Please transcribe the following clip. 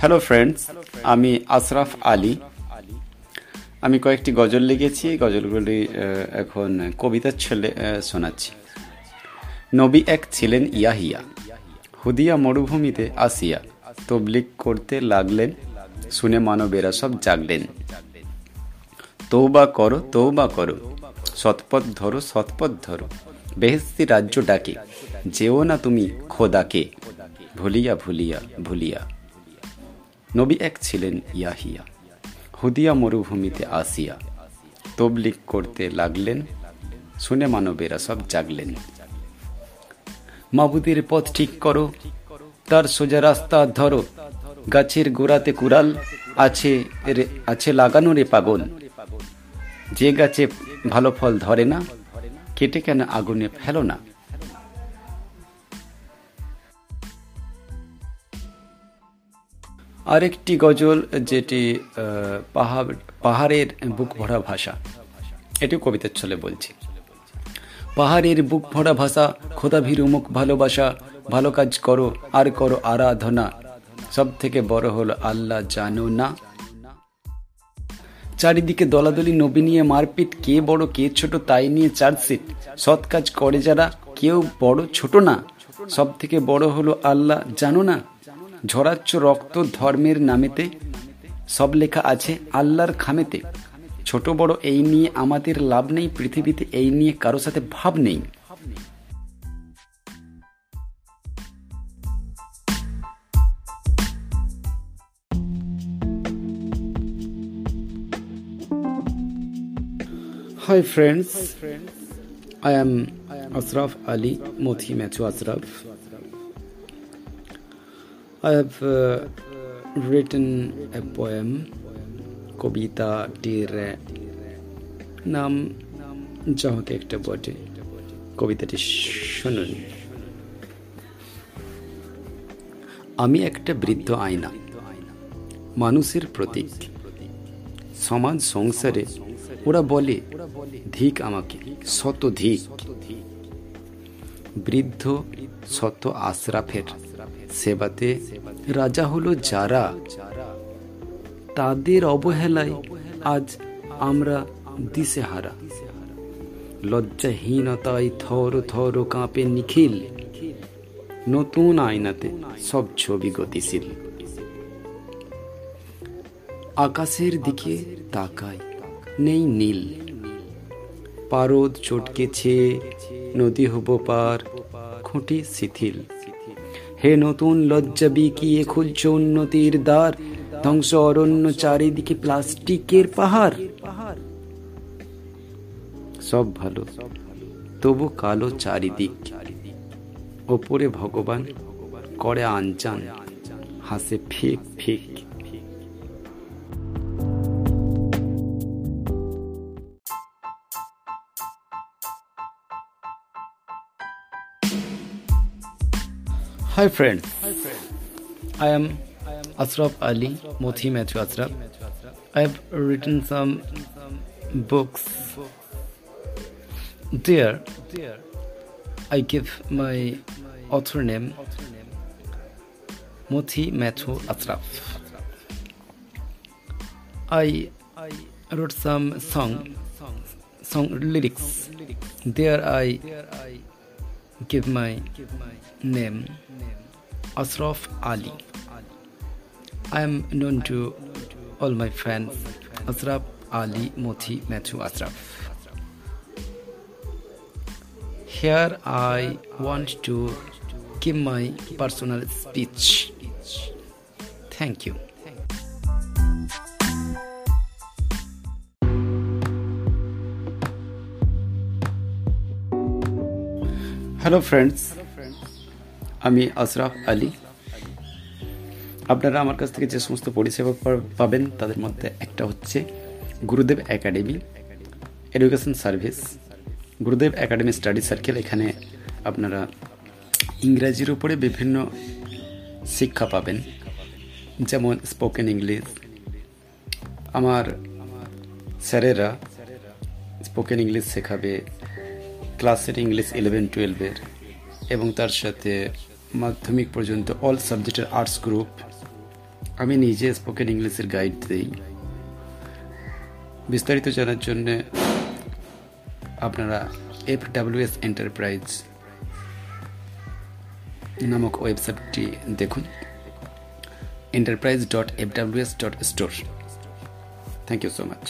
Hello friends আমি আশরাফ আলী। আমি কয়েকটি গজল লিখেছি। গজলগুলি এখন কবিতার ছেলে শোনাচ্ছি। নবী এক ছিলেন ইয়াহিয়া। হুদিয়া মরুভূমিতে আসিয়া তবলিক করতে লাগলেন, শুনে মানবেরা সব জাগলেন। তৌবা করো তৌবা করো, সৎপথ ধরো সৎপথ ধরো বেহেস্তি রাজ্য ডাকে, যেও না তুমি খোদাকে, ভুলিয়া ভুলিয়া ভুলিয়া। নবী এক ছিলেন ইয়াহিয়া। হুদিয়া মরুভূমিতে আসিয়া তবলিক করতে লাগলেন, শুনে মানবেরা সব জাগলেন। মাবুদের পথ ঠিক করো, তার সোজা রাস্তা ধরো, গাছের গোড়াতে কুড়াল আছে আছে লাগানো রে পাগল। যে গাছে ভালো ফল ধরে না, কেটে কেন আগুনে ফেলো না? আরেকটি গজল যেটি পাহাড়, পাহাড়ের বুক ভরা ভাষা। এটিও কবিতার ছলে বলছি। পাহাড়ের বুক ভরা ভাষা, খোদা ভীরু মুখ ভালোবাসা, ভালো কাজ করো, আর করো আরাধনা। সব থেকে বড় হলো আল্লাহ জানো না। চারিদিকে দলাদলি, নবী নিয়ে মারপিট, কে বড়, কে ছোট, তাই নিয়ে চার্জশিট। সৎ কাজ করে যারা, কেউ বড়, ছোট না। সব থেকে বড় হলো আল্লাহ জানো না। ঝরাচ্ছ রক্ত ধর্মের নামেতে। সব লেখা আছে আল্লাহর খামেতে। ছোট বড় এই নিয়ে আমাদের লাভ নেই পৃথিবীতে এই নিয়ে কারও সাথে ভাব নেই। Hi friends, I am Asraf Ali Moti Matthew Asraf. I have uh, written a poem, কবিতাটির নাম যাহকে একটা বটে কবিতাটি শুনুন। আমি একটা বৃদ্ধ আয়না মানুষের প্রতীক। সমাজ সংসারে ওরা বলে ধিক আমাকে শত ধিক। বৃদ্ধ শত আশরাফের সেবাতে রাজা হলো যারা তাদের অবহেলায় আজ আমরা দিশেহারা। লজ্জাহীনতায় থর থর কাঁপে নিখিল। নতুন আয়নাতে সব ছবি গতিশীল। আকাশের দিকে তাকায় নেই নীল। পারদ চটকেছে নদী হব পার খুঁটি শিথিল। হে নতুন লজ্জা বিকিয়ে খুলছ উন্নতির দ্বার, ধ্বংস অরণ্য চারিদিকে প্লাস্টিকের পাহাড়। সব ভালো, তবু কালো চারিদিক। ওপরে ভগবান, করে আনচান হাসে ফেক ফিক। Hi friends. I am Asraf Ali, Mothi Matthew Asraf. I have written some books. There, I give my author name Mothi Matthew Asraf. I wrote some song, song lyrics. There I give my name Asraf Ali. I am known to all my fans Asraf Ali Moti Matthew Asraf. Here I want to give my personal speech. Thank you. Hello friends আমি আশরাফ আলী। আপনারা আমার কাছ থেকে যে সমস্ত পরিষেবা পাবেন, তাদের মধ্যে একটা হচ্ছে Gurudev academy education service. Gurudev academy study circle, এখানে আপনারা ইংরাজির উপরে বিভিন্ন শিক্ষা পাবেন। যেমন স্পোকেন ইংলিশ। আমার স্যারেরা স্পোকেন ইংলিশ শেখাবে। ক্লাসের ইংলিশ ইলেভেন টুয়েলভের এবং তার সাথে মাধ্যমিক পর্যন্ত অল সাবজেক্টের আর্টস গ্রুপ আমি নিজে স্পোকেন ইংলিশের গাইড দিই। বিস্তারিত জানার জন্যে আপনারা এফ ডাব্লিউএস এন্টারপ্রাইজ নামক ওয়েবসাইটটি দেখুন। Enterprise dot F W S dot store thank you so much